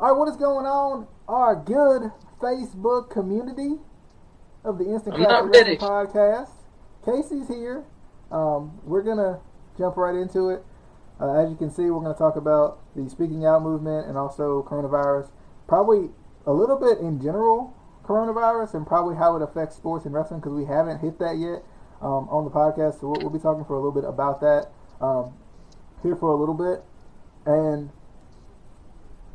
All right, what is going on? Our good Facebook community of the Instant Classic Podcast. Casey's here. Um, we're gonna jump right into it. Uh, as you can see, we're gonna talk about the speaking out movement and also coronavirus. Probably a little bit in general coronavirus and probably how it affects sports and wrestling because we haven't hit that yet um, on the podcast. So we'll, we'll be talking for a little bit about that um, here for a little bit, and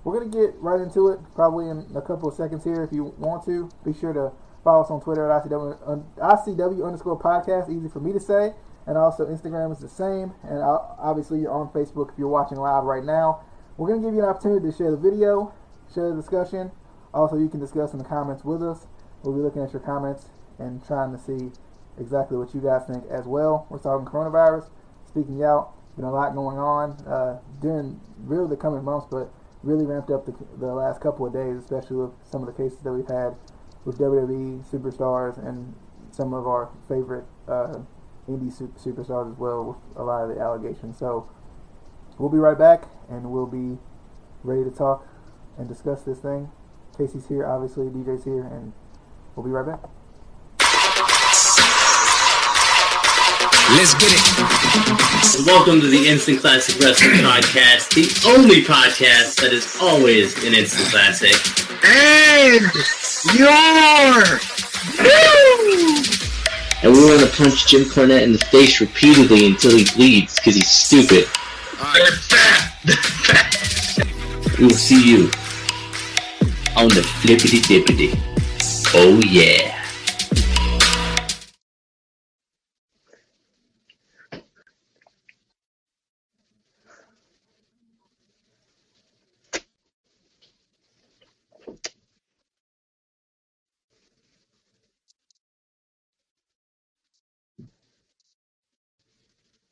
we're gonna get right into it probably in a couple of seconds here. If you want to, be sure to follow us on Twitter at ICW, ICW underscore podcast. Easy for me to say, and also Instagram is the same. And obviously you're on Facebook if you're watching live right now. We're gonna give you an opportunity to share the video, share the discussion. Also, you can discuss in the comments with us. We'll be looking at your comments and trying to see exactly what you guys think as well. We're talking coronavirus, speaking out. Been a lot going on uh, during really the coming months, but really ramped up the, the last couple of days, especially with some of the cases that we've had with WWE superstars and some of our favorite uh, indie su- superstars as well with a lot of the allegations. So we'll be right back and we'll be ready to talk and discuss this thing. Casey's here, obviously, DJ's here, and we'll be right back. Let's get it. Welcome to the Instant Classic Wrestling Podcast, the only podcast that is always an instant classic. And your And we want to punch Jim Cornette in the face repeatedly until he bleeds because he's stupid. They're fat. They're fat. We will see you on the flippity dippity. Oh yeah.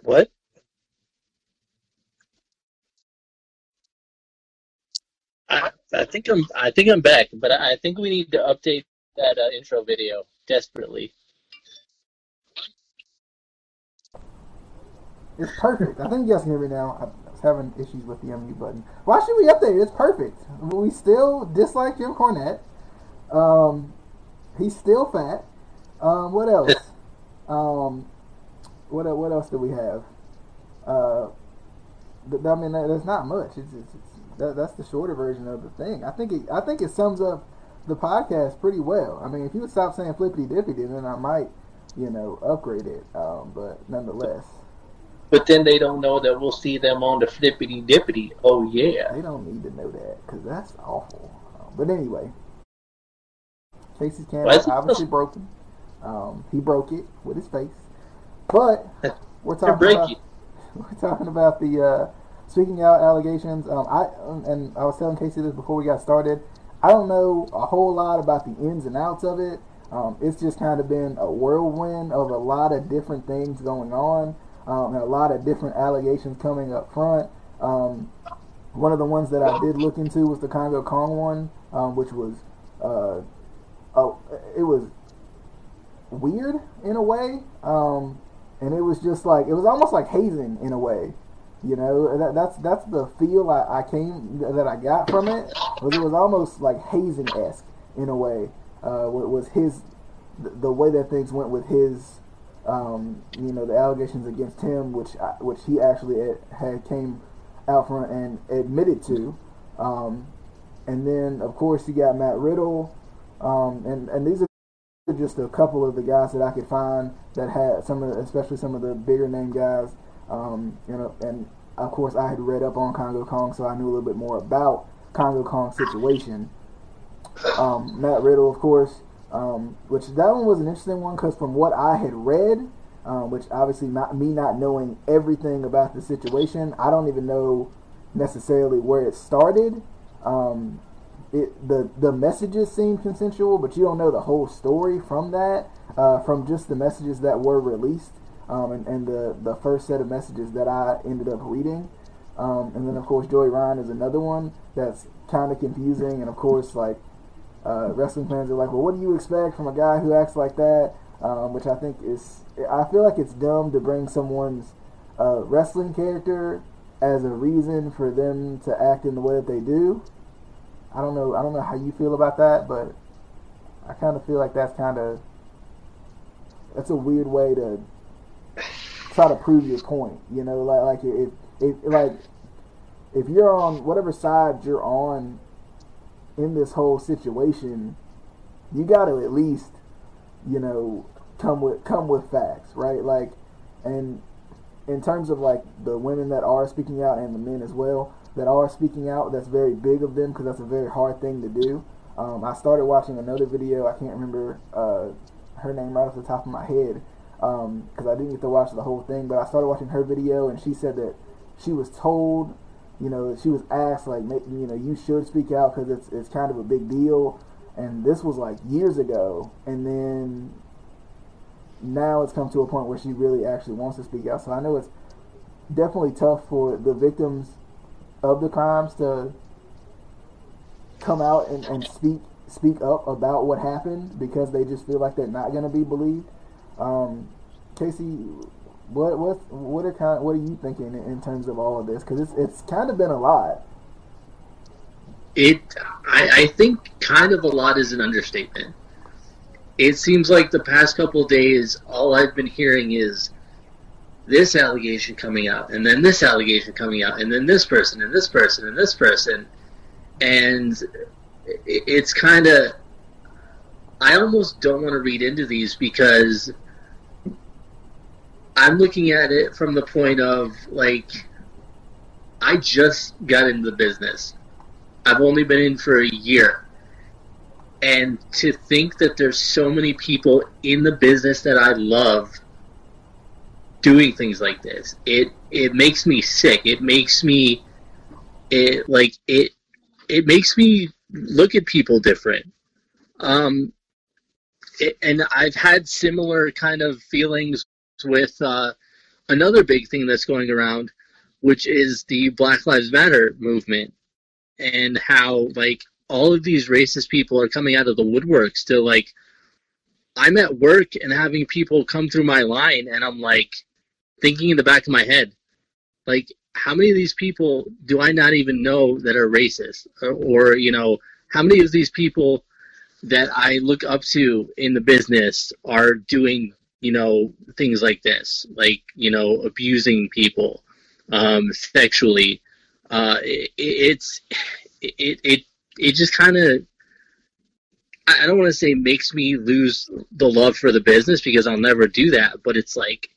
What? I, I think I'm I think I'm back, but I, think we need to update that uh, intro video desperately. It's perfect. I think you guys can hear me now. I was having issues with the unmute button. Why should we update it? It's perfect. We still dislike Jim Cornette. Um, he's still fat. Um, what else? um, what what else do we have? Uh, th- I mean, that- that's not much. It's, it's, it's that, that's the shorter version of the thing. I think it, I think it sums up the podcast pretty well. I mean, if you would stop saying flippity dippity, then I might, you know, upgrade it. Um, but nonetheless. But then they don't know that we'll see them on the flippity dippity. Oh yeah. They don't need to know that because that's awful. Uh, but anyway, Casey's camera Why is is obviously broken. Um, he broke it with his face. But we're talking about we're talking about the uh, speaking out allegations. Um, I and I was telling Casey this before we got started. I don't know a whole lot about the ins and outs of it. Um, it's just kind of been a whirlwind of a lot of different things going on, um, and a lot of different allegations coming up front. Um, one of the ones that I did look into was the Kongo Kong one, um, which was, uh, oh, it was weird in a way, um, and it was just like it was almost like hazing in a way. You know, that, that's that's the feel I, I came that I got from it. Was it was almost like hazing esque in a way. Uh, was his the, way that things went with his, um, you know, the allegations against him, which I, which he actually had came out front and admitted to. Um, and then of course you got Matt Riddle, um, and and these are just a couple of the guys that I could find that had some of, the, especially some of the bigger name guys. Um, you know, and of course I had read up on Kongo Kong, so I knew a little bit more about Kongo Kong's situation. Um, Matt Riddle, of course, um, which that one was an interesting one because from what I had read, um, which obviously not me not knowing everything about the situation, I don't even know necessarily where it started. Um, it the the messages seem consensual, but you don't know the whole story from that. Uh, from just the messages that were released, um, and, and the the first set of messages that I ended up reading, um, and then of course Joey Ryan is another one that's kind of confusing, and of course like uh, wrestling fans are like, well, what do you expect from a guy who acts like that? Um, which I think is, I feel like it's dumb to bring someone's uh, wrestling character as a reason for them to act in the way that they do. I don't know. I don't know how you feel about that, but I kind of feel like that's kind of that's a weird way to try to prove your point. You know, like like if if like if you're on whatever side you're on in this whole situation, you got to at least you know come with come with facts, right? Like, and in terms of like the women that are speaking out and the men as well that are speaking out, that's very big of them because that's a very hard thing to do. Um, I started watching another video. I can't remember uh, her name right off the top of my head um, because I didn't get to watch the whole thing. But I started watching her video, and she said that she was told, you know, she was asked like, you know, you should speak out because it's it's kind of a big deal. And this was like years ago, and then now it's come to a point where she really actually wants to speak out. So I know it's definitely tough for the victims of the crimes to come out and, and speak speak up about what happened because they just feel like they're not going to be believed. Um, Casey, what what what are kind what are you thinking in, terms of all of this? Because it's it's kind of been a lot. It, I, I think, kind of a lot is an understatement. It seems like the past couple days, all I've been hearing is this allegation coming out, and then this allegation coming out, and then this person, and this person, and this person, and it's kind of. I almost don't want to read into these because I'm looking at it from the point of like I just got into the business. I've only been in for a year. And to think that there's so many people in the business that I love doing things like this, it it makes me sick. It makes me it like it it makes me look at people different. Um it, and I've had similar kind of feelings with uh, another big thing that's going around, which is the Black Lives Matter movement, and how like all of these racist people are coming out of the woodworks to like. I'm at work and having people come through my line, and I'm like thinking in the back of my head, like, how many of these people do I not even know that are racist? Or, or you know, how many of these people that I look up to in the business are doing, you know, things like this, like, you know, abusing people um, sexually. Uh, it, it's, it, it, it just kind of, I don't want to say makes me lose the love for the business because I'll never do that, but it's like,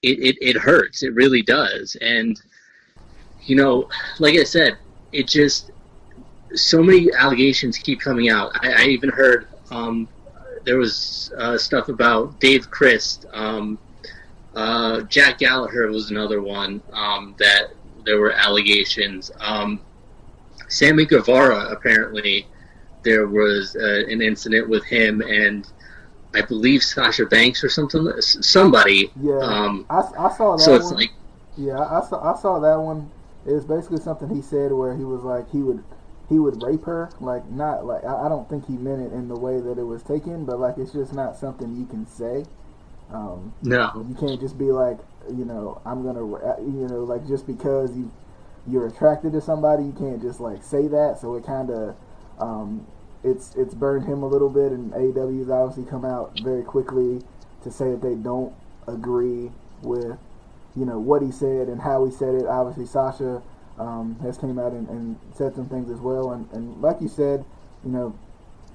it, it, it hurts. It really does. And, you know, like I said, it just, so many allegations keep coming out. I, I even heard um, there was uh, stuff about Dave Crist. Um, uh, Jack Gallagher was another one um, that there were allegations. Um, Sammy Guevara apparently there was uh, an incident with him and I believe Sasha Banks or something. Somebody. Yeah, Um, I, I saw that so it's one. like Yeah, I saw I saw that one. It was basically something he said where he was like he would he would rape her, like not like I, I don't think he meant it in the way that it was taken, but like it's just not something you can say. Um, no. you can't just be like you know I'm gonna you know like just because you you're attracted to somebody, you can't just like say that. So it kind of um, it's it's burned him a little bit, and AEW's obviously come out very quickly to say that they don't agree with you know what he said and how he said it. Obviously, Sasha um, has came out and, and said some things as well, and, and like you said, you know,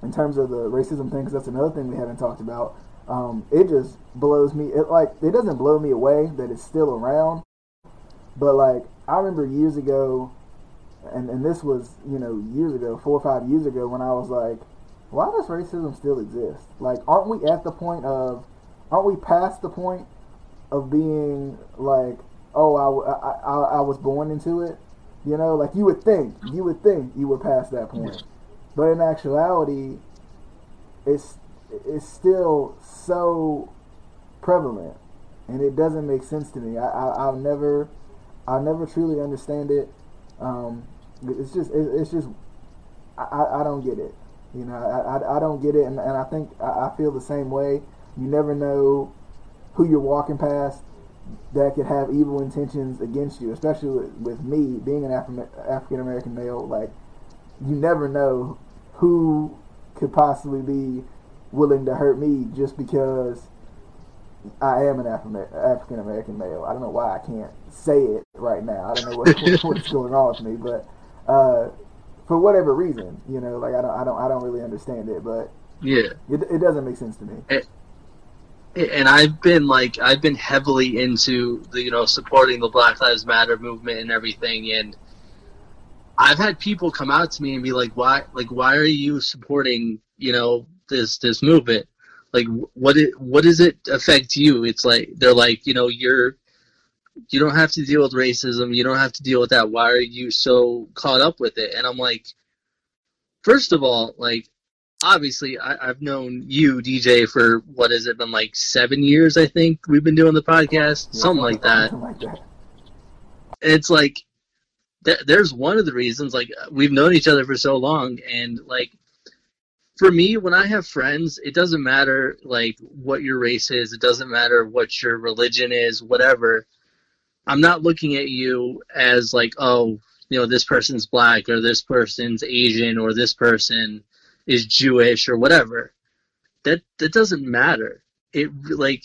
in terms of the racism thing, 'cause that's another thing we haven't talked about. Um, it just blows me. It like it doesn't blow me away that it's still around, but like I remember years ago, and and this was you know years ago, four or five years ago, when I was like, why does racism still exist? Like, aren't we at the point of, aren't we past the point of being like, oh, I I I was born into it? You know, like you would think, you would think you were past that point, but in actuality, it's it's still so prevalent, and it doesn't make sense to me. I, I I'll never, I'll never truly understand it. Um, it's just it, it's just I, I I don't get it. You know, I, I, I don't get it, and, and I think I, I feel the same way. You never know who you're walking past that could have evil intentions against you, especially with, with me being an Afri- African American male. Like, you never know who could possibly be willing to hurt me just because I am an African American male. I don't know why I can't say it right now. I don't know what, what's going on with me, but uh, for whatever reason, you know, like I don't, I don't, I don't really understand it, but Yeah. it, it doesn't make sense to me. and I've been like I've been heavily into the you know supporting the Black Lives Matter movement and everything and I've had people come out to me and be like why like why are you supporting you know this this movement? Like what it what does it affect you? It's like they're like you know you're you don't have to deal with racism. You don't have to deal with that. Why are you so caught up with it? And I'm like first of all like obviously I, I've known you, DJ, for what has it been like seven years? I think we've been doing the podcast, Yeah, something like that. Something like that. It's like th- there's one of the reasons. Like we've known each other for so long, and like for me, when I have friends, it doesn't matter like what your race is. It doesn't matter what your religion is. Whatever. I'm not looking at you as like, oh, you know, this person's black or this person's Asian or this person is Jewish or whatever. That that doesn't matter. It like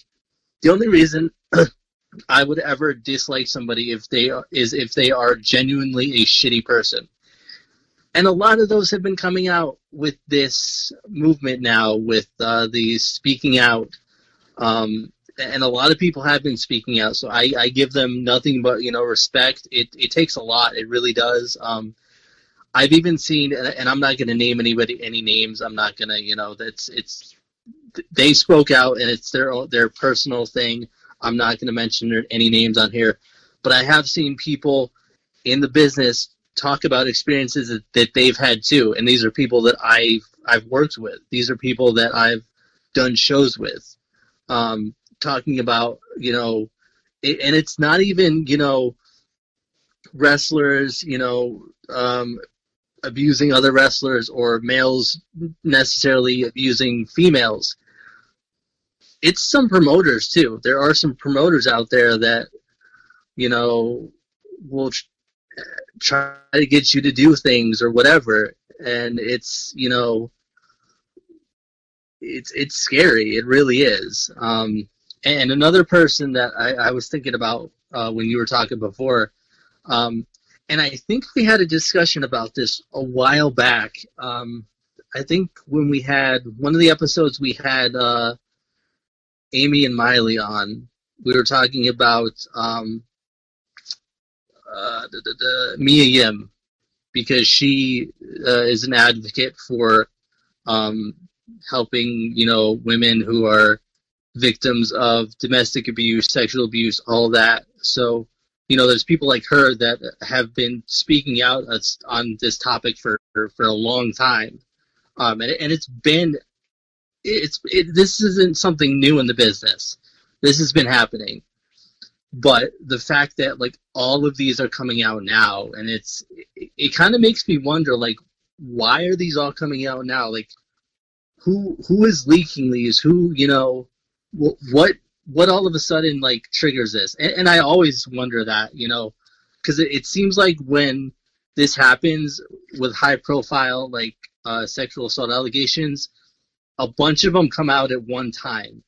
the only reason I would ever dislike somebody if they are, is if they are genuinely a shitty person. And a lot of those have been coming out with this movement now, with uh, the speaking out, um, and a lot of people have been speaking out. So I, I give them nothing but you know respect. It it takes a lot. It really does. Um, I've even seen, and I'm not going to name anybody any names. I'm not going to, you know, that's it's they spoke out and it's their own, their personal thing. I'm not going to mention any names on here, but I have seen people in the business talk about experiences that, that they've had too, and these are people that I've I've worked with. These are people that I've done shows with, um, talking about you know, it, and it's not even you know wrestlers, you know, um, abusing other wrestlers or males necessarily abusing females. It's some promoters too. There are some promoters out there that, you know, will try to get you to do things or whatever, and it's you know, it's it's scary. It really is. Um, and another person that I, I was thinking about uh, when you were talking before, um, and I think we had a discussion about this a while back. Um, I think when we had one of the episodes we had uh, Amy and Miley on, we were talking about um, uh, the, Mia Yim because she uh, is an advocate for um, helping you know women who are victims of domestic abuse, sexual abuse, all that. So you know, there's people like her that have been speaking out on this topic for for a long time, um, and and it's been it's it, this isn't something new in the business. This has been happening, but the fact that like all of these are coming out now, and it's it, it kind of makes me wonder like why are these all coming out now? Like who who is leaking these? Who you know wh- what what all of a sudden like triggers this and, and i always wonder that you know because it, it seems like when this happens with high profile like uh, sexual assault allegations a bunch of them come out at one time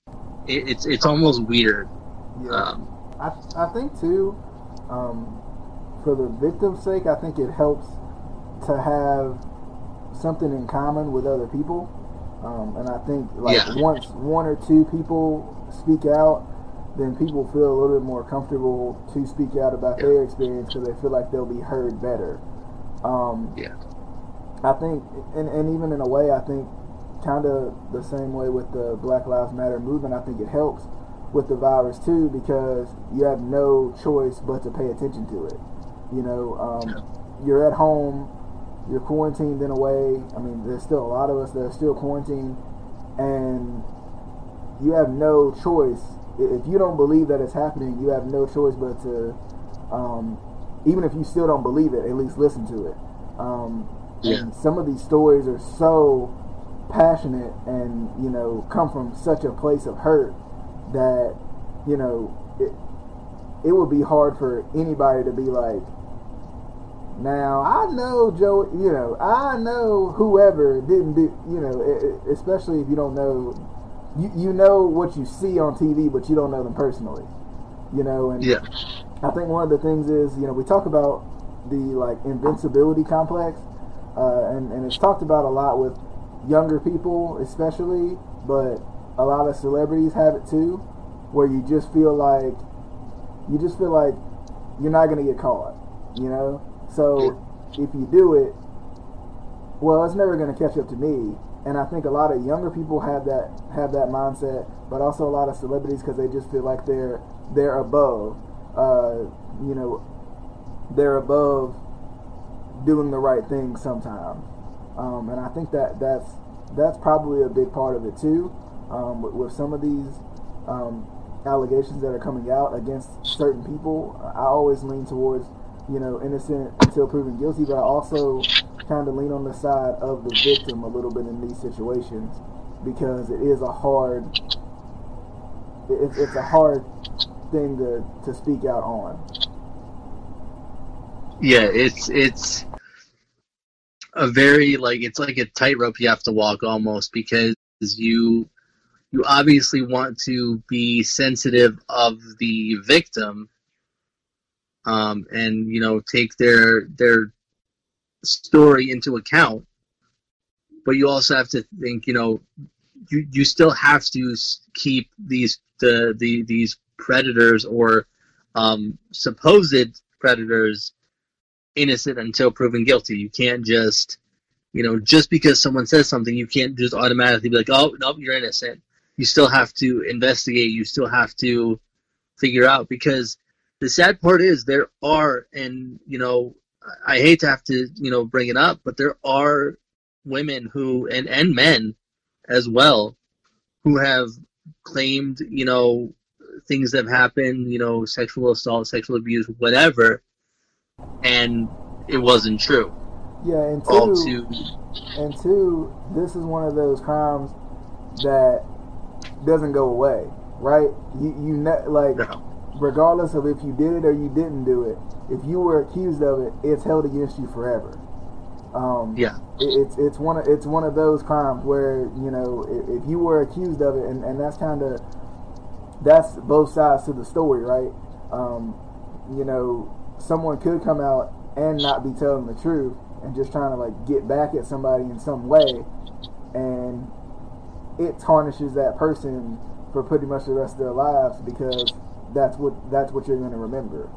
it, it's it's almost weird Yeah. um, I, I think too, um, for the victim's sake, I think it helps to have something in common with other people. Um, and I think like Yeah. once one or two people speak out, then people feel a little bit more comfortable to speak out about Yeah. their experience because they feel like they'll be heard better. Um, Yeah. I think, and, and even in a way, I think kind of the same way with the Black Lives Matter movement. I think it helps with the virus too because you have no choice but to pay attention to it. You know, um, you're at home, you're quarantined in a way. I mean, there's still a lot of us that are still quarantined, and you have no choice. If you don't believe that it's happening, you have no choice but to, um, even if you still don't believe it, at least listen to it. Um, Yeah. And some of these stories are so passionate and you know come from such a place of hurt that you know it it would be hard for anybody to be like Now I know Joe. You know I know whoever didn't do. You know, especially if you don't know, you you know what you see on TV, but you don't know them personally. You know, and Yeah. I think one of the things is, you know, we talk about the like invincibility complex, uh, and and it's talked about a lot with younger people, especially, but a lot of celebrities have it too, where you just feel like you just feel like you're not gonna get caught, you know. So if you do it, well, it's never gonna catch up to me. And I think a lot of younger people have that have that mindset, but also a lot of celebrities because they just feel like they're they're above, uh, you know, they're above doing the right thing sometimes. Um, and I think that that's that's probably a big part of it too. Um, with, with some of these um, allegations that are coming out against certain people, I always lean towards you know innocent until proven guilty, but I also kind of lean on the side of the victim a little bit in these situations because it is a hard it, it's a hard thing to, to speak out on. Yeah, it's it's a very like it's like a tightrope you have to walk almost because you you obviously want to be sensitive of the victim um, and you know take their their story into account but you also have to think you know you you still have to keep these the, the these predators or um, supposed predators innocent until proven guilty. You can't just, you know, just because someone says something, you can't just automatically be like, oh, no, you're innocent. You still have to investigate. You still have to figure out because the sad part is there are, and, you know, I hate to have to, you know, bring it up, but there are women who, and, and men as well, who have claimed, you know, things that have happened, you know, sexual assault, sexual abuse, whatever, and it wasn't true. Yeah, and two, and two, this is one of those crimes that doesn't go away, right? You you ne- like No. Regardless of if you did it or you didn't do it, if you were accused of it, it's held against you forever. Um, Yeah. it, it's it's one of it's one of those crimes where you know if, if you were accused of it, and, and that's kind of that's both sides to the story, right? Um, you know, someone could come out and not be telling the truth and just trying to like get back at somebody in some way, and it tarnishes that person for pretty much the rest of their lives because that's what that's what you're going to remember.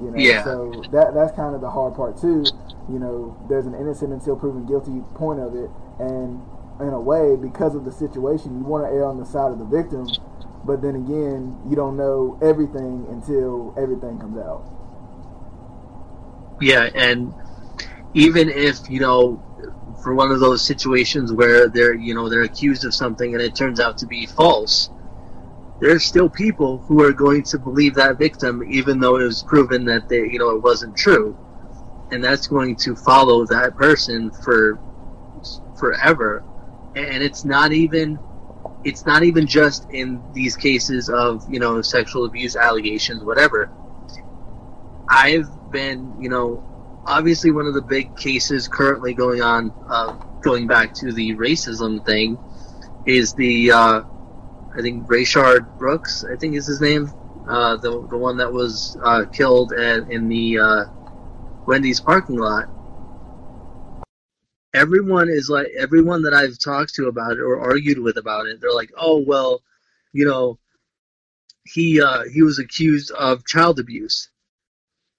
You know, Yeah. so that that's kind of the hard part too. You know, there's an innocent until proven guilty point of it, and in a way, because of the situation, you want to err on the side of the victim, but then again, you don't know everything until everything comes out. Yeah, and even if you know, for one of those situations where they're you know they're accused of something and it turns out to be false, there's still people who are going to believe that victim even though it was proven that they you know it wasn't true, and that's going to follow that person for forever, and it's not even it's not even just in these cases of you know sexual abuse allegations whatever. I've been, you know, obviously one of the big cases currently going on, uh, going back to the racism thing, is the, uh, I think Rayshard Brooks, I think is his name, uh, the the one that was uh, killed at, in the uh, Wendy's parking lot. Everyone is like everyone that I've talked to about it or argued with about it. They're like, oh well, you know, he uh, he was accused of child abuse.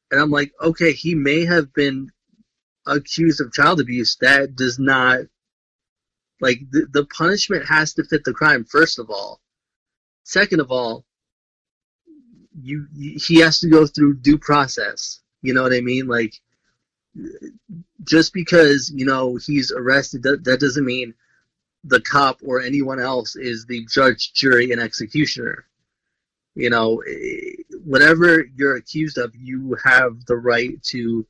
And I'm like, okay, he may have been accused of child abuse. That does not, like, the, the punishment has to fit the crime, first of all. Second of all, you, he has to go through due process. You know what I mean? Like, just because, you know, he's arrested, that, that doesn't mean the cop or anyone else is the judge, jury, and executioner. You know, whatever you're accused of, you have the right to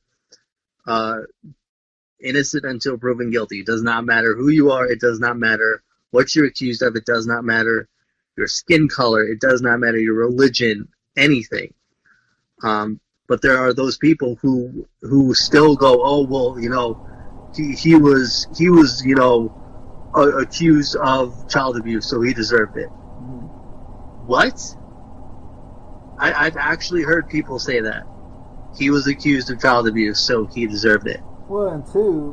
uh, innocent until proven guilty. It does not matter who you are. It does not matter what you're accused of. It does not matter your skin color. It does not matter your religion. Anything. Um, but there are those people who who still go, oh well, you know, he he was he was you know accused of child abuse, so he deserved it. What? I, I've actually heard people say that he was accused of child abuse, so he deserved it. Well, and two,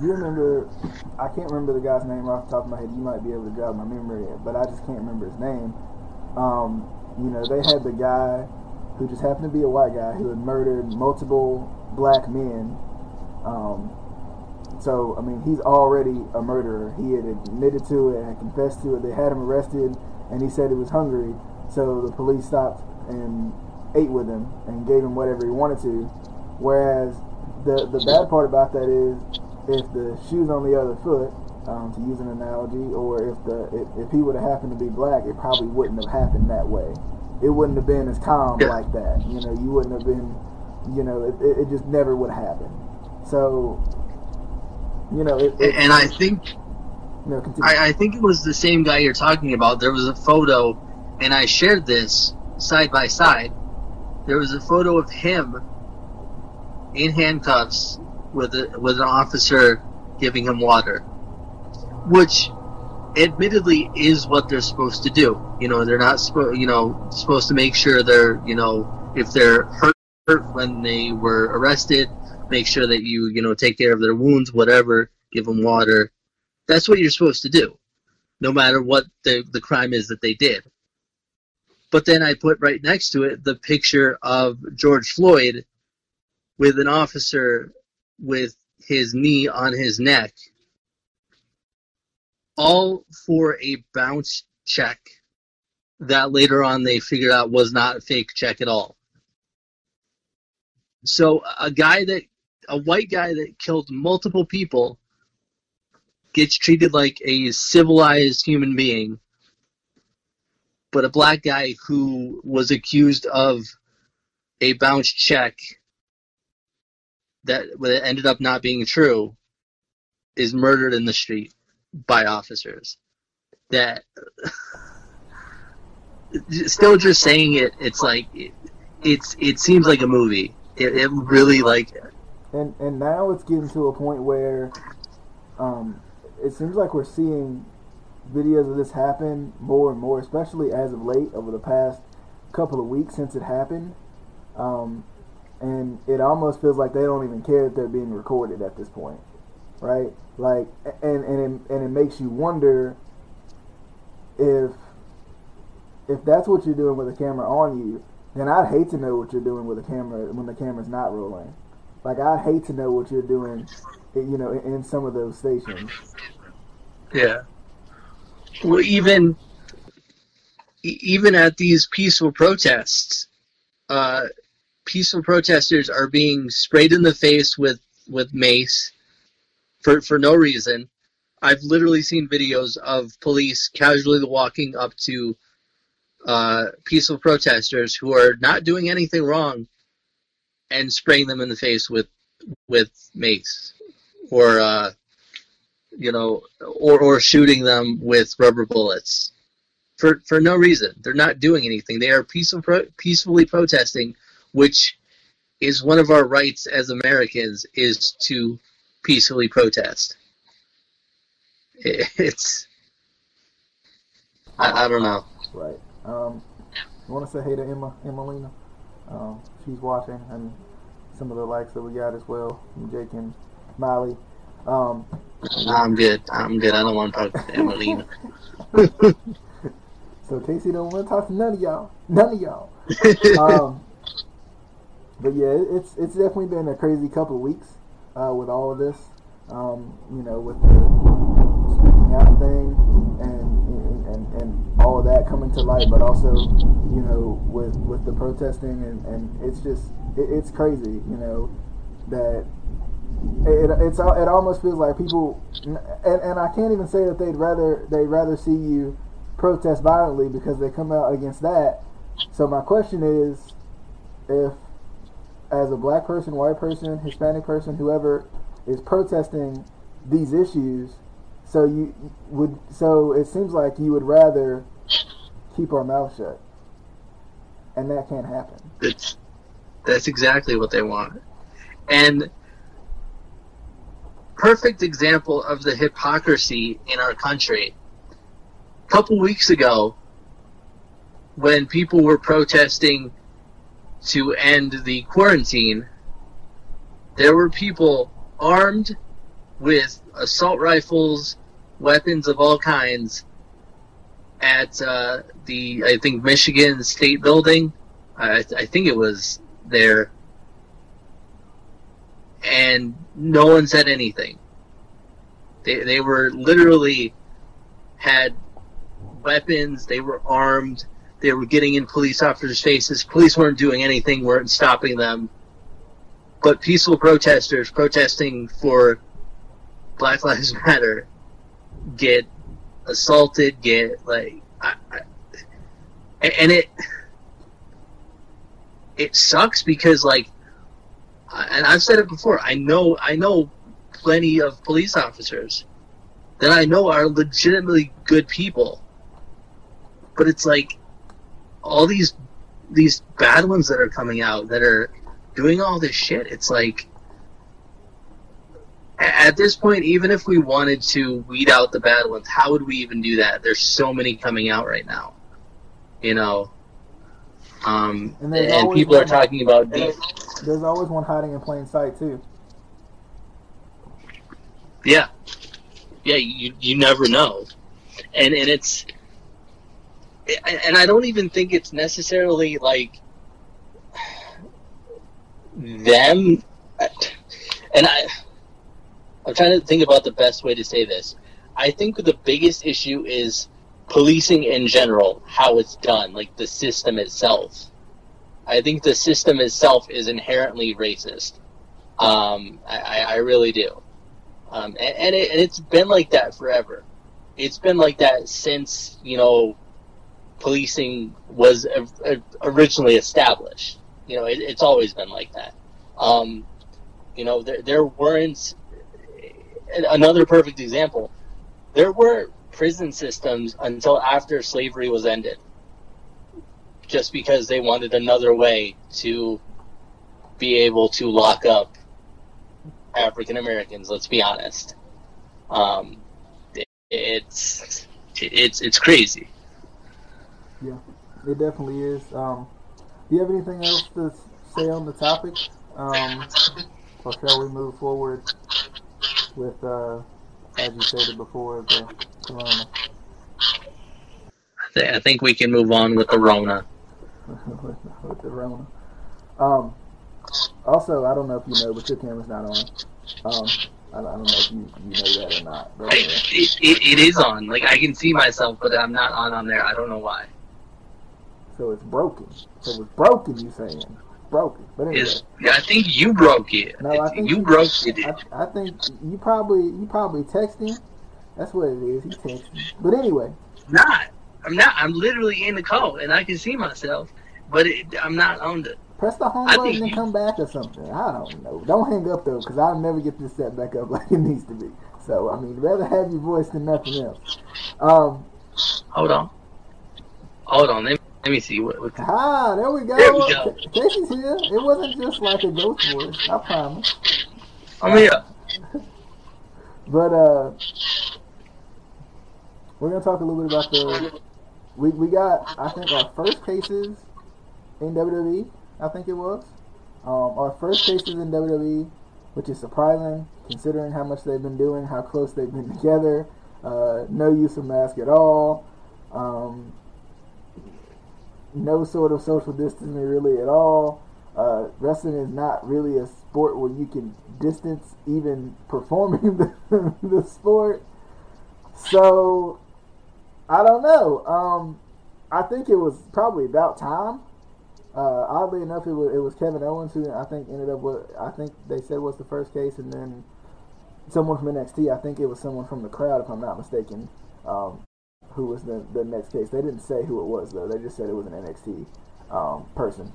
you remember? I can't remember the guy's name off the top of my head. You might be able to jog my memory, but I just can't remember his name. Um, you know, they had the guy who just happened to be a white guy who had murdered multiple black men. Um, so, I mean, he's already a murderer. He had admitted to it, had confessed to it. They had him arrested, and he said he was hungry. So the police stopped and ate with him and gave him whatever he wanted to. Whereas the the bad part about that is if the shoe's on the other foot, um, to use an analogy, or if the if, if he would have happened to be black, it probably wouldn't have happened that way. It wouldn't have been as calm Yeah. like that. You know, you wouldn't have been. You know, it, it, it just never would have happened. So, you know, it, it, And I think you know, continue. I, I think it was the same guy you're talking about. There was a photo, and I shared this side by side. There was a photo of him in handcuffs with a, with an officer giving him water, which admittedly is what they're supposed to do. You know, they're not supposed you know supposed to make sure they're you know if they're hurt when they were arrested, make sure that you you know take care of their wounds, whatever, give them water. That's what you're supposed to do, no matter what the the crime is that they did. But then I put right next to it the picture of George Floyd with an officer with his knee on his neck, all for a bounce check that later on they figured out was not a fake check at all. So a guy that a white guy that killed multiple people gets treated like a civilized human being, but a black guy who was accused of a bounce check that that ended up not being true is murdered in the street by officers. That still just saying it, it's like it, it's it seems like a movie. It, it really like and and now it's getting to a point where um, it seems like we're seeing videos of this happen more and more, especially as of late over the past couple of weeks since it happened. Um, and it almost feels like they don't even care that they're being recorded at this point, right? Like, and and it, and it makes you wonder if if that's what you're doing with a camera on you, then I'd hate to know what you're doing with a camera when the camera's not rolling. Like I'd hate to know what you're doing, you know, in, in some of those stations. Yeah. Well, even even at these peaceful protests, uh, peaceful protesters are being sprayed in the face with with mace for for no reason. I've literally seen videos of police casually walking up to uh, peaceful protesters who are not doing anything wrong and spraying them in the face with with mace or uh, you know, or or shooting them with rubber bullets for for no reason. They're not doing anything. They are peaceful pro- peacefully protesting, which is one of our rights as Americans is to peacefully protest. It's I, I don't know. Right. Um, you want to say hey to Emma, Emmalina? Um, she's watching, and some of the likes that we got as well from Jake and Molly. Um, I'm good. I'm good. I don't want to talk to Emelina. so Casey don't want to talk to none of y'all. None of y'all. um, but yeah, it's it's definitely been a crazy couple of weeks uh, with all of this. Um, you know, with the speaking out thing and, and and all of that coming to light, but also you know with with the protesting and, and it's just it, it's crazy. You know that it, it's it almost feels like people and, and I can't even say that they'd rather they'd rather see you protest violently because they come out against that. So my question is, if as a black person, white person, Hispanic person, whoever is protesting these issues, so you would so it seems like you would rather keep our mouth shut, and that can't happen. It's That's exactly what they want. And perfect example of the hypocrisy in our country. A couple weeks ago, when people were protesting to end the quarantine, there were people armed with assault rifles, weapons of all kinds at uh, the, I think, Michigan State Building. I, I think it was there. And no one said anything. They, they were literally had weapons, they were armed, they were getting in police officers' faces. Police weren't doing anything, weren't stopping them. But peaceful protesters protesting for Black Lives Matter get assaulted, get like, I, I, and it it sucks because like, and I've said it before. I know I know plenty of police officers that I know are legitimately good people, but it's like all these these bad ones that are coming out that are doing all this shit. It's like at this point, even if we wanted to weed out the bad ones, how would we even do that? There's so many coming out right now, you know. Um, And and, people are talking about the, There's always one hiding in plain sight too. yeah, yeah. You you never know, and and it's and I don't even think it's necessarily like them, and I I'm trying to think about the best way to say this. I think the biggest issue is policing in general, how it's done, like the system itself. I think the system itself is inherently racist. Um, I, I really do. Um, and, and, it, and it's been like that forever. It's been like that since, you know, policing was originally established. You know, it, it's always been like that. Um, you know, there, there weren't another perfect example. There were prison systems until after slavery was ended, just because they wanted another way to be able to lock up African Americans. Let's be honest. Um, it, it's it's it's crazy. It definitely is. Um, do you have anything else to say on the topic? Um, or shall we move forward with, uh, as you stated before, the corona? I, th- I think we can move on with the Rona. with, the Rona. Um, also, I don't know if you know, but your camera's not on. Um, I, don't know if you, you know that or not. But, uh, it, it, it is on. Like I can see myself, but I'm not on on there. I don't know why. So it's broken. So it's broken, you saying. Broken. But anyway. Is yeah, I think you broke it. No, I think you broke it. I, I think you probably you probably texting. That's what it is. He texting. But anyway, not. I'm not. I'm literally in the call, and I can see myself, but it, I'm not on the. press the home button and you- come back or something. I don't know. Don't hang up though, because I'll never get this set back up like it needs to be. So I mean, rather have your voice than nothing else. Um, Hold on. Hold on. Let me, let me see what. what ah, there we go. There we go. Casey's here. It wasn't just like a ghost voice. I promise. I'm here. But uh, we're gonna talk a little bit about the. We we got I think our first cases in WWE. I think it was um, our first cases in WWE, which is surprising considering how much they've been doing, how close they've been together. Uh, no use of mask at all. Um, no sort of social distancing really at all. Uh, wrestling is not really a sport where you can distance even performing the, the sport. So I don't know. Um, I think it was probably about time. Uh, oddly enough, it was, it was Kevin Owens who I think ended up with. I think they said was the first case, and then someone from NXT. I think it was someone from the crowd, if I'm not mistaken, um, who was the the next case. They didn't say who it was though. They just said it was an NXT um, person.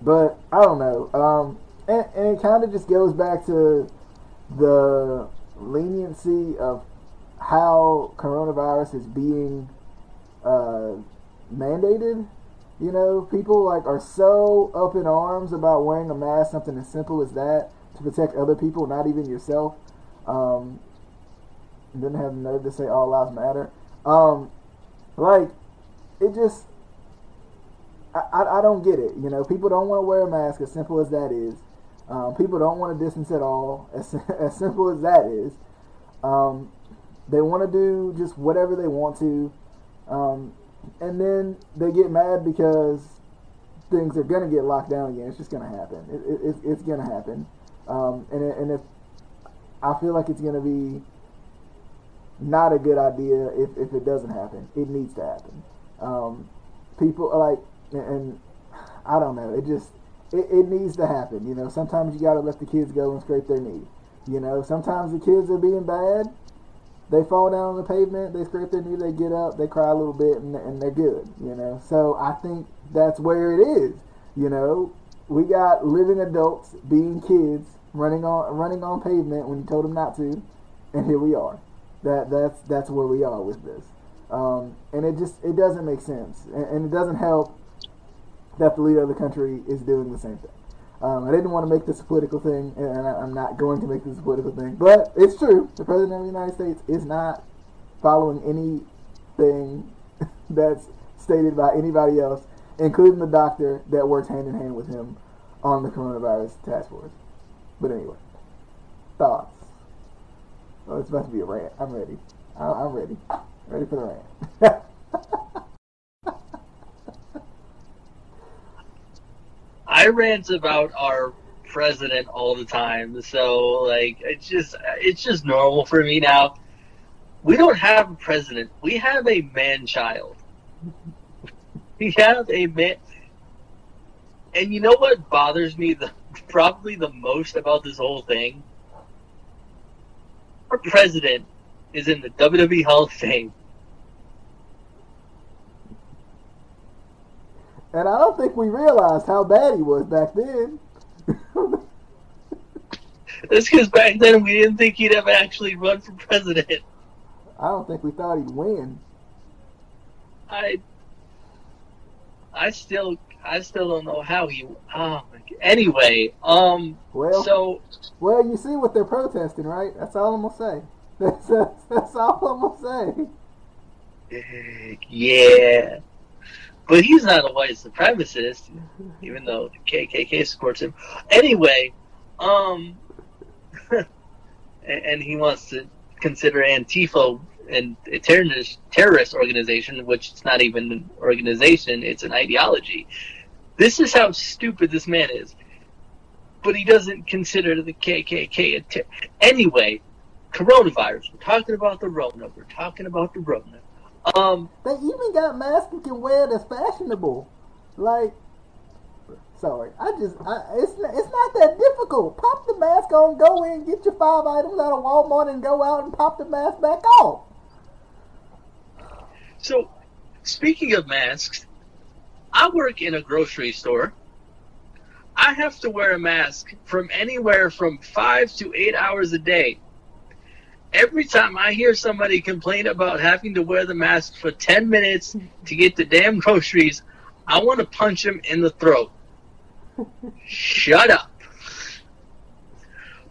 But I don't know. Um, and, and it kind of just goes back to the leniency of how coronavirus is being uh, mandated You know, people like are so up in arms about wearing a mask, something as simple as that, to protect other people, not even yourself. Um, then have the nerve to say all lives matter. Um, like it just, I, I, I don't get it. You know, people don't want to wear a mask, as simple as that is. Um, people don't want to distance at all, as as simple as that is. Um, they want to do just whatever they want to. Um, and then they get mad because things are gonna get locked down again. It's just gonna happen. It, it, it's, it's gonna happen. Um, and and if I feel like it's gonna be not a good idea if, if it doesn't happen. It needs to happen. Um, people are like, and I don't know. It just it, it needs to happen. You know, sometimes you gotta let the kids go and scrape their knee. You know, sometimes the kids are being bad they fall down on the pavement, they scrape their knee, they get up, they cry a little bit, and, and they're good. You know, so I think that's where it is. You know, we got living adults being kids running on running on pavement when you told them not to, and here we are. That that's that's where we are with this, um, and it just it doesn't make sense, and, and it doesn't help that the leader of the country is doing the same thing. Um, I didn't want to make this a political thing, and I, I'm not going to make this a political thing, but it's true. The president of the United States is not following anything that's stated by anybody else, including the doctor that works hand in hand with him on the coronavirus task force. But anyway, thoughts. Oh, it's about to be a rant. I'm ready. I'm ready. Ready for the rant. I rant about our president all the time, so like it's just it's just normal for me now. We don't have a president. We have a man child. We have a man and you know what bothers me the probably the most about this whole thing? Our president is in the WWE Hall of Fame. and I don't think we realized how bad he was back then. That's because back then we didn't think he'd ever actually run for president. I don't think we thought he'd win. I I still I still don't know how he. Oh g- anyway, um. Well, So well, you see what they're protesting, right? That's all I'm gonna say. That's that's, that's all I'm gonna say. yeah, but he's not a white supremacist, even though the KKK supports him. Anyway, um, and, he wants to consider Antifa an a terrorist terrorist organization, which it's not even an organization; it's an ideology. This is how stupid this man is. But he doesn't consider the KKK a anyway. Coronavirus. We're talking about the Rona. We're talking about the Rona. Um, They even got masks you can wear that's fashionable. Like, sorry, I just, I, it's it's not that difficult. Pop the mask on, go in, get your five items out of Walmart, and go out and pop the mask back off. So, speaking of masks, I work in a grocery store. I have to wear a mask from anywhere from five to eight hours a day. Every time I hear somebody complain about having to wear the mask for 10 minutes to get the damn groceries, I want to punch him in the throat. Shut up.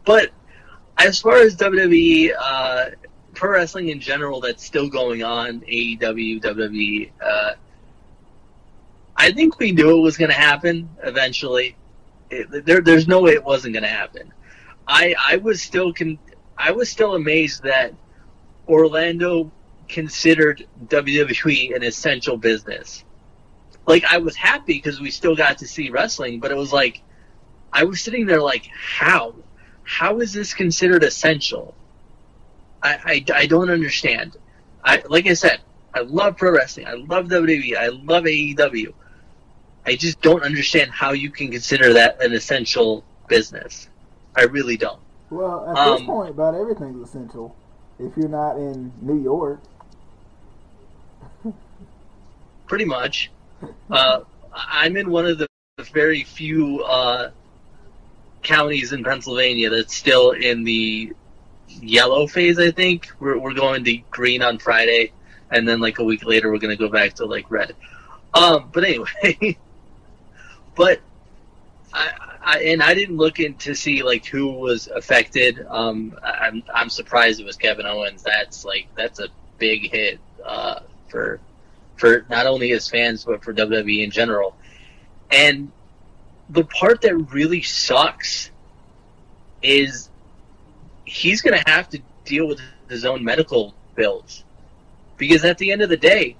But as far as WWE, uh, pro wrestling in general that's still going on, AEW, WWE. Uh, I think we knew it was going to happen eventually. It, there, there's no way it wasn't going to happen. I, I was still con- I was still amazed that Orlando considered WWE an essential business. Like I was happy because we still got to see wrestling, but it was like I was sitting there like, how? How is this considered essential? I, I, I don't understand. I like I said, I love pro wrestling. I love WWE. I love AEW. I just don't understand how you can consider that an essential business. I really don't. Well, at Um, this point, about everything's essential. If you're not in New York, Pretty much. Uh, I'm in one of the very few uh, counties in Pennsylvania that's still in the yellow phase. I think we're we're going to green on Friday, and then like a week later we're going to go back to like red. Um, but anyway, but I, I and I didn't look in to see like who was affected. Um, I- I'm I'm surprised it was Kevin Owens. That's like that's a big hit uh, for for not only his fans but for WWE in general. And the part that really sucks is he's going to have to deal with his own medical bills because at the end of the day,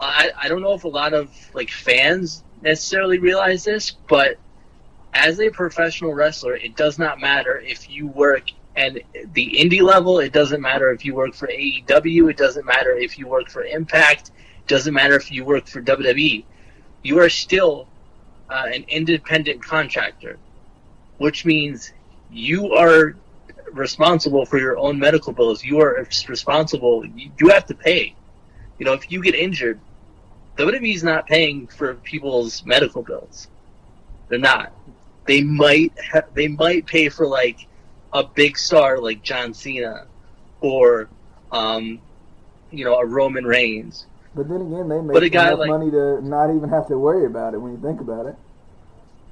I, I don't know if a lot of like fans necessarily realize this, but as a professional wrestler, it does not matter if you work and the indie level. It doesn't matter if you work for AEW. It doesn't matter if you work for Impact. It doesn't matter if you work for WWE. You are still uh, an independent contractor, which means you are responsible for your own medical bills. You are responsible. You, you have to pay. You know, if you get injured, WWE is not paying for people's medical bills. They're not. They might ha- they might pay for like a big star like John Cena or um, you know a Roman Reigns. But then again, they make enough like- money to not even have to worry about it when you think about it.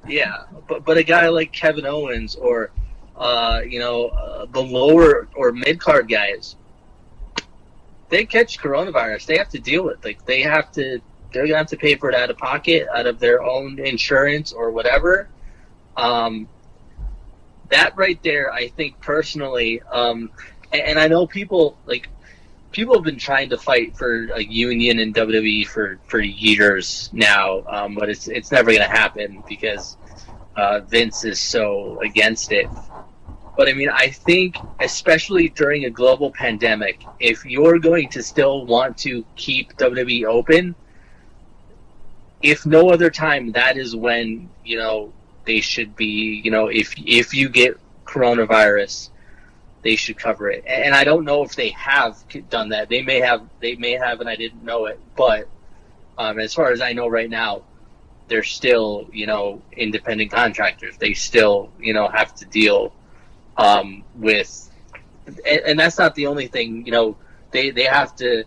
Yeah, but but a guy like Kevin Owens or uh, you know uh, the lower or mid card guys, they catch coronavirus. They have to deal with like they have to. They're gonna have to pay for it out of pocket, out of their own insurance or whatever. Um, that right there, I think personally, um, and, and I know people like people have been trying to fight for a union in WWE for, for years now, um, but it's it's never to happen because uh, Vince is so against it. But I mean, I think especially during a global pandemic, if you're going to still want to keep WWE open, if no other time, that is when you know they should be. You know, if if you get coronavirus, they should cover it. And I don't know if they have done that. They may have. They may have, and I didn't know it. But um, as far as I know right now, they're still, you know, independent contractors. They still, you know, have to deal um, with, and, and that's not the only thing. You know, they they have to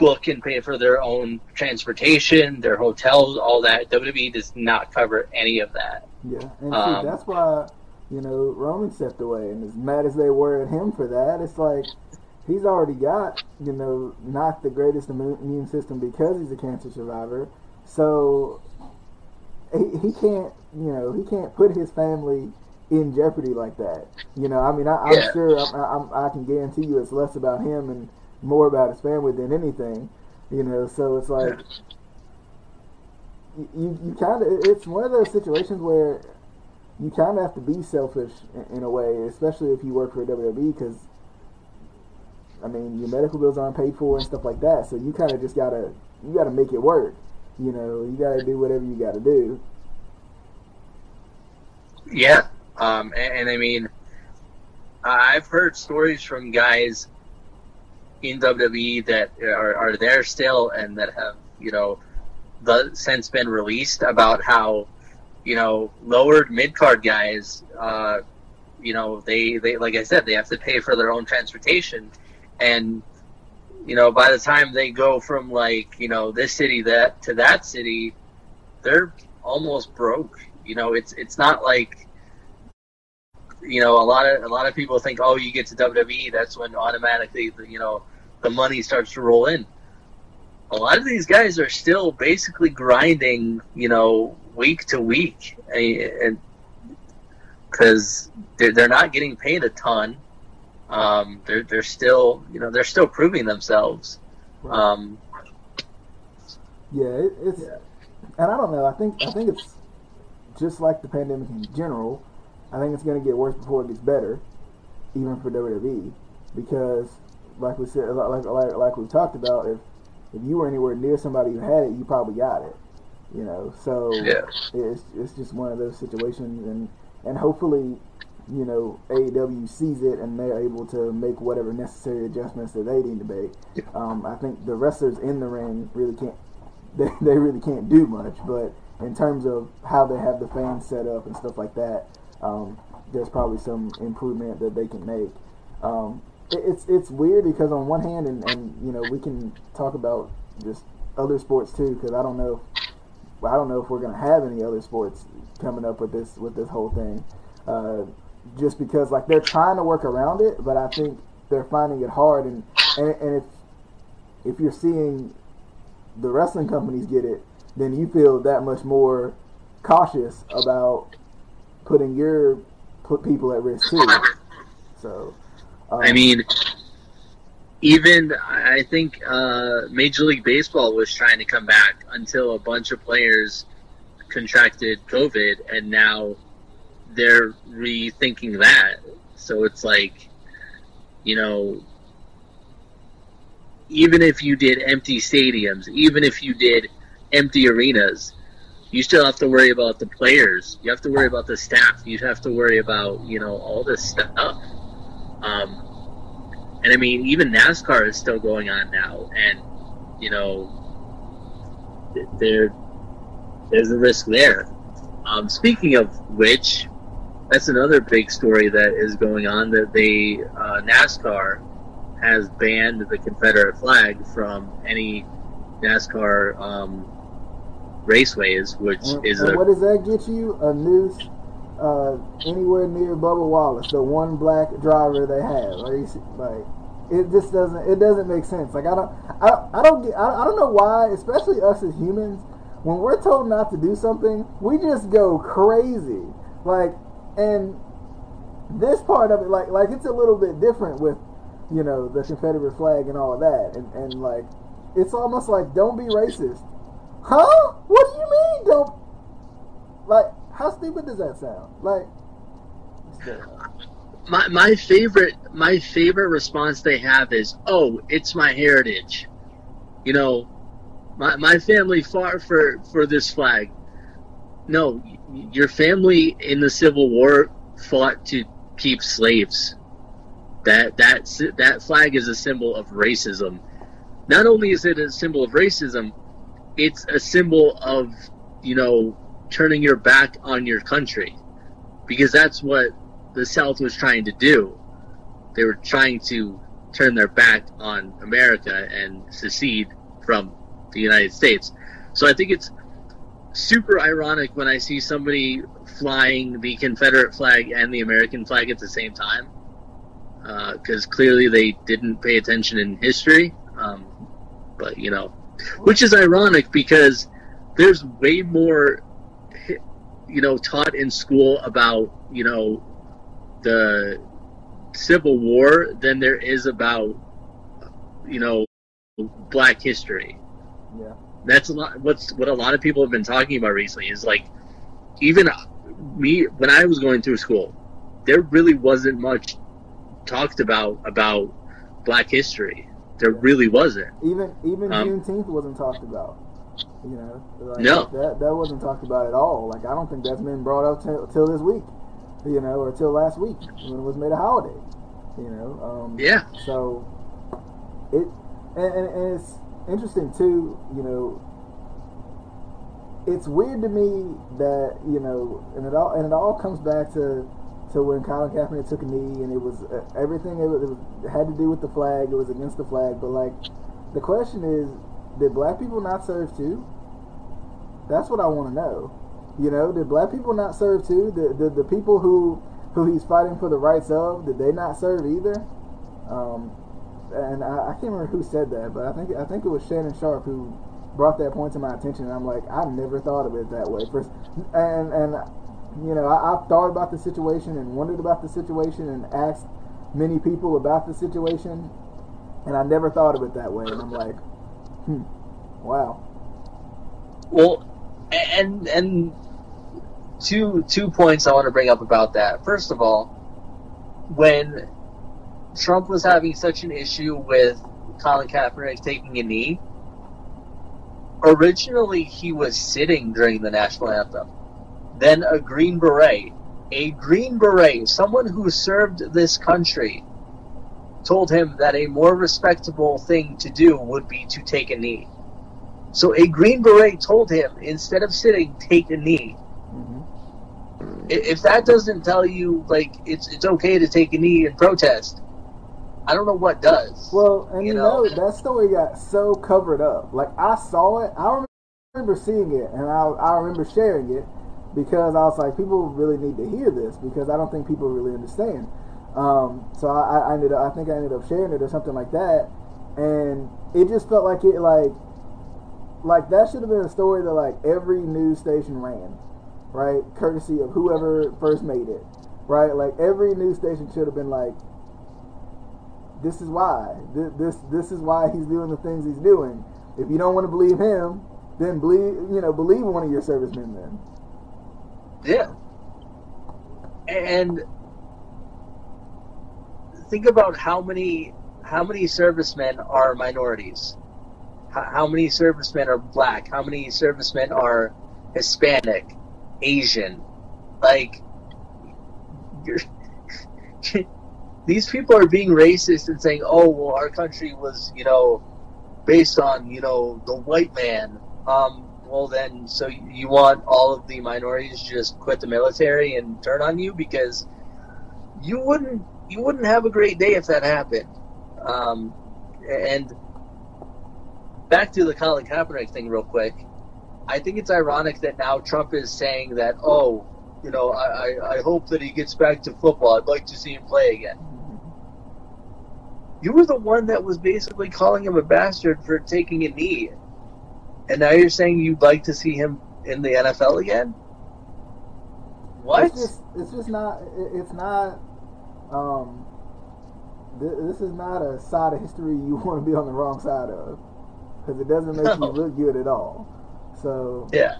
book and pay for their own transportation, their hotels, all that. WWE does not cover any of that. Yeah, and Um, see, that's why you know Roman stepped away, and as mad as they were at him for that, it's like he's already got you know not the greatest immune system because he's a cancer survivor, so he, he can't you know he can't put his family in jeopardy like that. You know, I mean, I, I'm Yeah. sure I'm, I'm, I can guarantee you it's less about him and more about his family than anything. You know, so it's like you you, kind of it's one of those situations where you kind of have to be selfish in, in a way, especially if you work for WWE, because I mean your medical bills aren't paid for and stuff like that. So you kind of just gotta you gotta make it work. You know, you gotta do whatever you gotta do. Yeah, um, and, and I mean, I've heard stories from guys in WWE that are, are there still and that have, you know, the, since been released about how, you know, lowered mid card guys, uh, you know, they, they, like I said, they have to pay for their own transportation. And, you know, by the time they go from like, you know, this city that to that city, they're almost broke. You know, it's it's not like you know a lot of a lot of people think, oh, you get to WWE, that's when automatically you know the money starts to roll in. A lot of these guys are still basically grinding, you know, week to week, and because they're they're not getting paid a ton. Um, they're they're still you know they're still proving themselves. Um, Yeah, it, it's and I don't know. I think I think it's just like the pandemic in general. I think it's going to get worse before it gets better, even for WWE, because like we said, like like like we talked about, if if you were anywhere near somebody who had it, you probably got it. You know, so Yeah. it's it's just one of those situations, and and hopefully, you know, AEW sees it and they're able to make whatever necessary adjustments that they need to make. Um, I think the wrestlers in the ring really can't they, they really can't do much. But in terms of how they have the fans set up and stuff like that, um, there's probably some improvement that they can make. Um, it's it's weird because on one hand, and, and you know we can talk about just other sports too, because I don't know. I don't know if we're gonna have any other sports coming up with this with this whole thing. Uh, just because like they're trying to work around it, but I think they're finding it hard. And and, and if if you're seeing the wrestling companies get it, then you feel that much more cautious about putting your put people at risk too. So, um, I mean, even I think uh, Major League Baseball was trying to come back until a bunch of players contracted COVID, and now they're rethinking that. So it's like, you know, even if you did empty stadiums, even if you did empty arenas, you still have to worry about the players. You have to worry about the staff. You have to worry about you know all this stuff. Um, and I mean, even NASCAR is still going on now, and you know, there there's a risk there. Um, speaking of which, that's another big story that is going on. That they uh, NASCAR has banned the Confederate flag from any NASCAR um, raceways, which and, is and a what does that get you? A noose uh, anywhere near Bubba Wallace, the one black driver they have. Like, like it just doesn't it doesn't make sense. Like I don't I, I don't get I, I don't know why, especially us as humans, when we're told not to do something, we just go crazy. Like and this part of it, like like it's a little bit different with you know the Confederate flag and all of that, and and like it's almost like don't be racist, huh? What do you mean don't? Like how stupid does that sound? Like my my favorite my favorite response they have is, "Oh, it's my heritage." You know, my my family fought for for this flag. No, your family in the Civil War fought to keep slaves. That that that flag is a symbol of racism. Not only is it a symbol of racism, it's a symbol of you know turning your back on your country, because that's what the South was trying to do. They were trying to turn their back on America and secede from the United States. So I think it's super ironic when I see somebody flying the Confederate flag and the American flag at the same time, because clearly they didn't pay attention in history. Um, but you know, which is ironic because there's way more, you know, taught in school about you know the Civil War than there is about you know Black history. yeah, That's a lot. What's what a lot of people have been talking about recently is like even me when I was going through school, there really wasn't much talked about about Black history. There really wasn't. even even Um, Juneteenth wasn't talked about. You know, like, No. that that wasn't talked about at all. Like I don't think that's been brought up till, till this week. You know, or till last week when it was made a holiday. You know, um, Yeah. So it and, and, and it's interesting too. You know, it's weird to me that you know, and it all and it all comes back to to when Colin Kaepernick took a knee, and it was uh, everything. It, was, it, was, it had to do with the flag. It was against the flag. But like, the question is, did black people not serve too? That's what I want to know. You know, did black people not serve too? Did, the people who who he's fighting for the rights of did they not serve either? Um, and I, I can't remember who said that, but I think I think it was Shannon Sharpe who brought that point to my attention. And I'm like, I never thought of it that way. First, and and you know, I, I've thought about the situation and wondered about the situation and asked many people about the situation, and I never thought of it that way. And I'm like, hmm, wow. Well, and and two two points I want to bring up about that. First of all, when Trump was having such an issue with Colin Kaepernick taking a knee, originally he was sitting during the national anthem. Then a Green Beret, a Green Beret, someone who served this country, told him that a more respectable thing to do would be to take a knee. So a Green Beret told him, instead of sitting, take a knee. hmm If that doesn't tell you, like, it's, it's okay to take a knee and protest, I don't know what does. Well, and you, You know, know? that story got so covered up. Like I saw it, I remember seeing it, and I I remember sharing it because I was like, people really need to hear this because I don't think people really understand. Um, so I, I ended up, I think I ended up sharing it or something like that, and it just felt like it like like that should have been a story that like every news station ran, right? Courtesy of whoever first made it, right? Like every news station should have been like, this is why. This, this this is why he's doing the things he's doing. If you don't want to believe him, then believe you know believe one of your servicemen. Then Yeah. And think about how many how many servicemen are minorities. How, how many servicemen are black? How many servicemen are Hispanic, Asian? Like these people are being racist and saying, "Oh, well, our country was, you know, based on, you know, the white man." Um, well, then, so you want all of the minorities just quit the military and turn on you because you wouldn't you wouldn't have a great day if that happened. Um, and back to the Colin Kaepernick thing, real quick. I think it's ironic that now Trump is saying that, oh, you know, I, I, I hope that he gets back to football. I'd like to see him play again. You were the one that was basically calling him a bastard for taking a knee. And now you're saying you'd like to see him in the NFL again? What? It's just it's just not it's not um th- this is not a side of history you want to be on the wrong side of because it doesn't make No. you look good at all. So Yeah.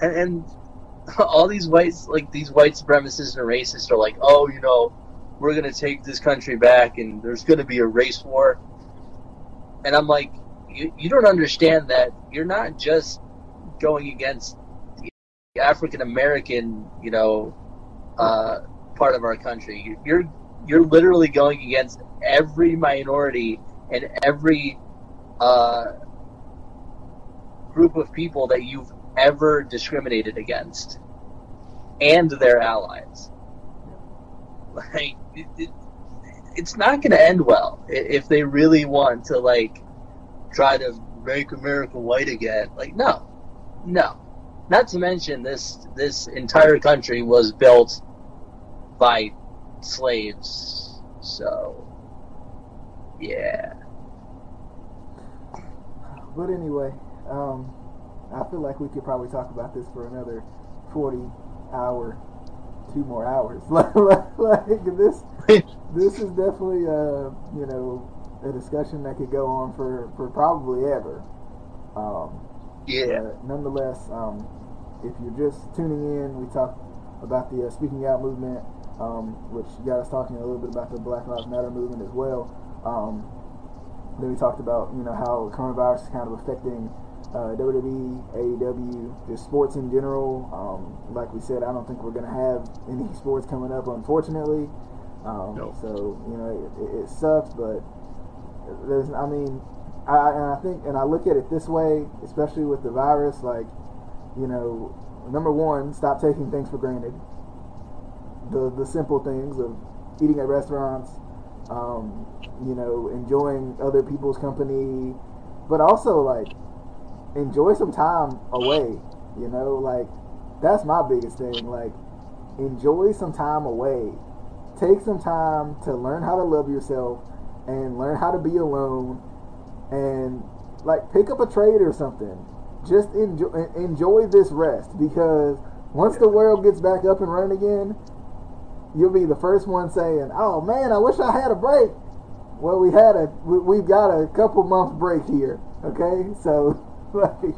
And, and all these whites, like these white supremacists and racists, are like, oh, you know, we're gonna take this country back, and there's gonna be a race war. And I'm like, you, you don't understand that you're not just going against the African American, you know, uh, part of our country. You're you're literally going against every minority and every uh, group of people that you've ever discriminated against and their allies. Like, it, it, it's not going to end well if they really want to, like, try to make America white again. Like, no, no. Not to mention, this this entire country was built by slaves. So, yeah. But anyway, um, I feel like we could probably talk about this for another forty hour, two more hours. like, like this, this is definitely uh, you know a discussion that could go on for for probably ever. Um, Yeah. but nonetheless, um, if you're just tuning in, we talked about the uh, Speaking Out movement, um, which got us talking a little bit about the Black Lives Matter movement as well. Um, then we talked about you know how coronavirus is kind of affecting uh, WWE, AEW, just sports in general. Um, like we said, I don't think we're gonna have any sports coming up, unfortunately. Um, No. So you know it, it, it sucks, but there's I mean I and I think and I look at it this way, especially with the virus, like you know, number one, stop taking things for granted. The the simple things of eating at restaurants, um, you know, enjoying other people's company, but also like enjoy some time away. You know, like that's my biggest thing. Like enjoy some time away. Take some time to learn how to love yourself and learn how to be alone and like pick up a trade or something. Just enjoy enjoy this rest because once the world gets back up and running again, you'll be the first one saying, "Oh man, I wish I had a break." Well, we had a we, we've got a couple months break here. Okay, so like,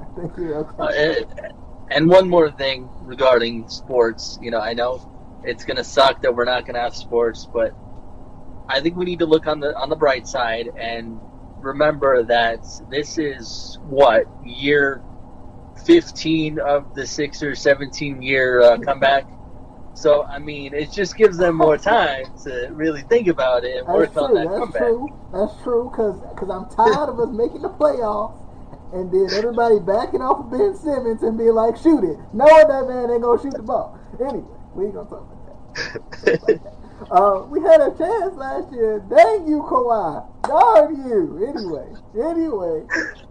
I think you're okay. Uh, and- and one more thing regarding sports, you know, I know it's gonna suck that we're not gonna have sports, but I think we need to look on the on the bright side and remember that this is what year fifteen of the six or seventeen year uh, comeback. So I mean, it just gives them more time to really think about it and That's work true. on that That's comeback. true. That's true. Cause, cause I'm tired of us making the playoffs, and then everybody backing off of Ben Simmons and being like, "Shoot it," knowing that man ain't gonna shoot the ball. Anyway, we ain't gonna talk about that. Like that. Uh, we had a chance last year. Dang you, Kawhi. Darn you. Anyway, anyway,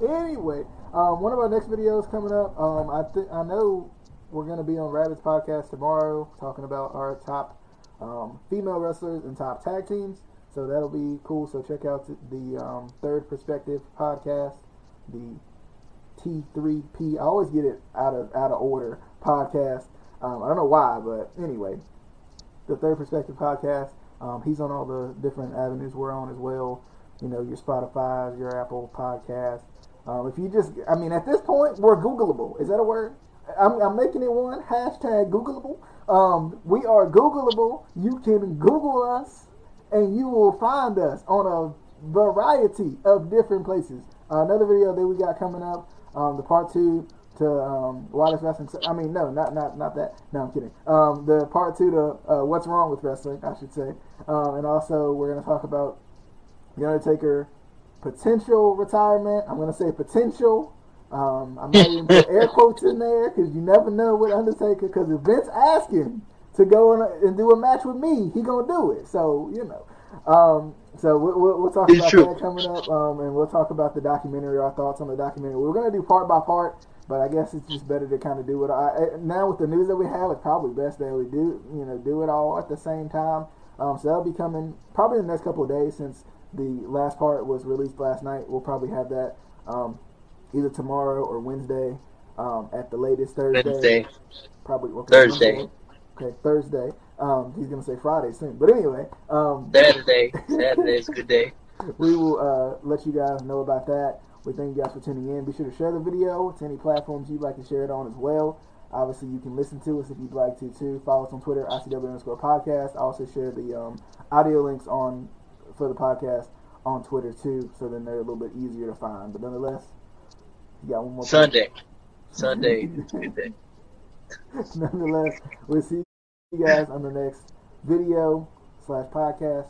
anyway. Um, one of our next videos coming up. Um, I think I know we're gonna be on Rabbits podcast tomorrow, talking about our top um, female wrestlers and top tag teams. So that'll be cool. So check out the um, Third Perspective podcast, the T3P. I always get it out of out of order podcast. Um, I don't know why, but anyway, the Third Perspective podcast. Um, he's on all the different avenues we're on as well. You know, your Spotify's, your Apple Podcast. Um, if you just, I mean, at this point, we're Googleable. Is that a word? I'm, I'm making it one hashtag Googleable. Um, we are Googleable. You can Google us, and you will find us on a variety of different places. Uh, another video that we got coming up, um, the part two to um, Wireless Wrestling. I mean, no, not not not that. No, I'm kidding. Um, the part two to uh, What's Wrong with Wrestling, I should say. Um, and also, we're going to talk about The Undertaker potential retirement. I'm going to say potential. Um, I'm not even put air quotes in there because you never know with Undertaker. Because if Vince asks him to go a, and do a match with me, he gonna do it. So you know. Um, so we'll, we'll, we'll talk It's about true. that coming up, um, and we'll talk about the documentary, our thoughts on the documentary. We're gonna do part by part, but I guess it's just better to kind of do it. I, I- now with the news that we have, it's probably best that we do, you know, do it all at the same time. Um, so that'll be coming probably in the next couple of days since the last part was released last night. We'll probably have that um, either tomorrow or Wednesday um, at the latest Thursday. Wednesday. Probably okay, Thursday. Wednesday. Okay, Thursday. Um, he's gonna say Friday soon, but anyway, um, Saturday. Saturday's a good day. we will uh, let you guys know about that. We thank you guys for tuning in. Be sure to share the video to any platforms you'd like to share it on as well. Obviously, you can listen to us if you'd like to too. Follow us on Twitter, ICW underscore podcast. I also share the um, audio links on for the podcast on Twitter too, so then they're a little bit easier to find. But nonetheless, you got one more. Sunday. Sunday is a good day. nonetheless, we'll see you guys on the next video slash podcast.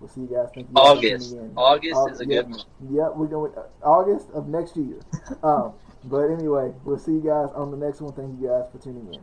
We'll see you guys. Thank you guys August. August Au- is a yep. good month. Yep, we're going uh, August of next year. um, but anyway, we'll see you guys on the next one. Thank you guys for tuning in.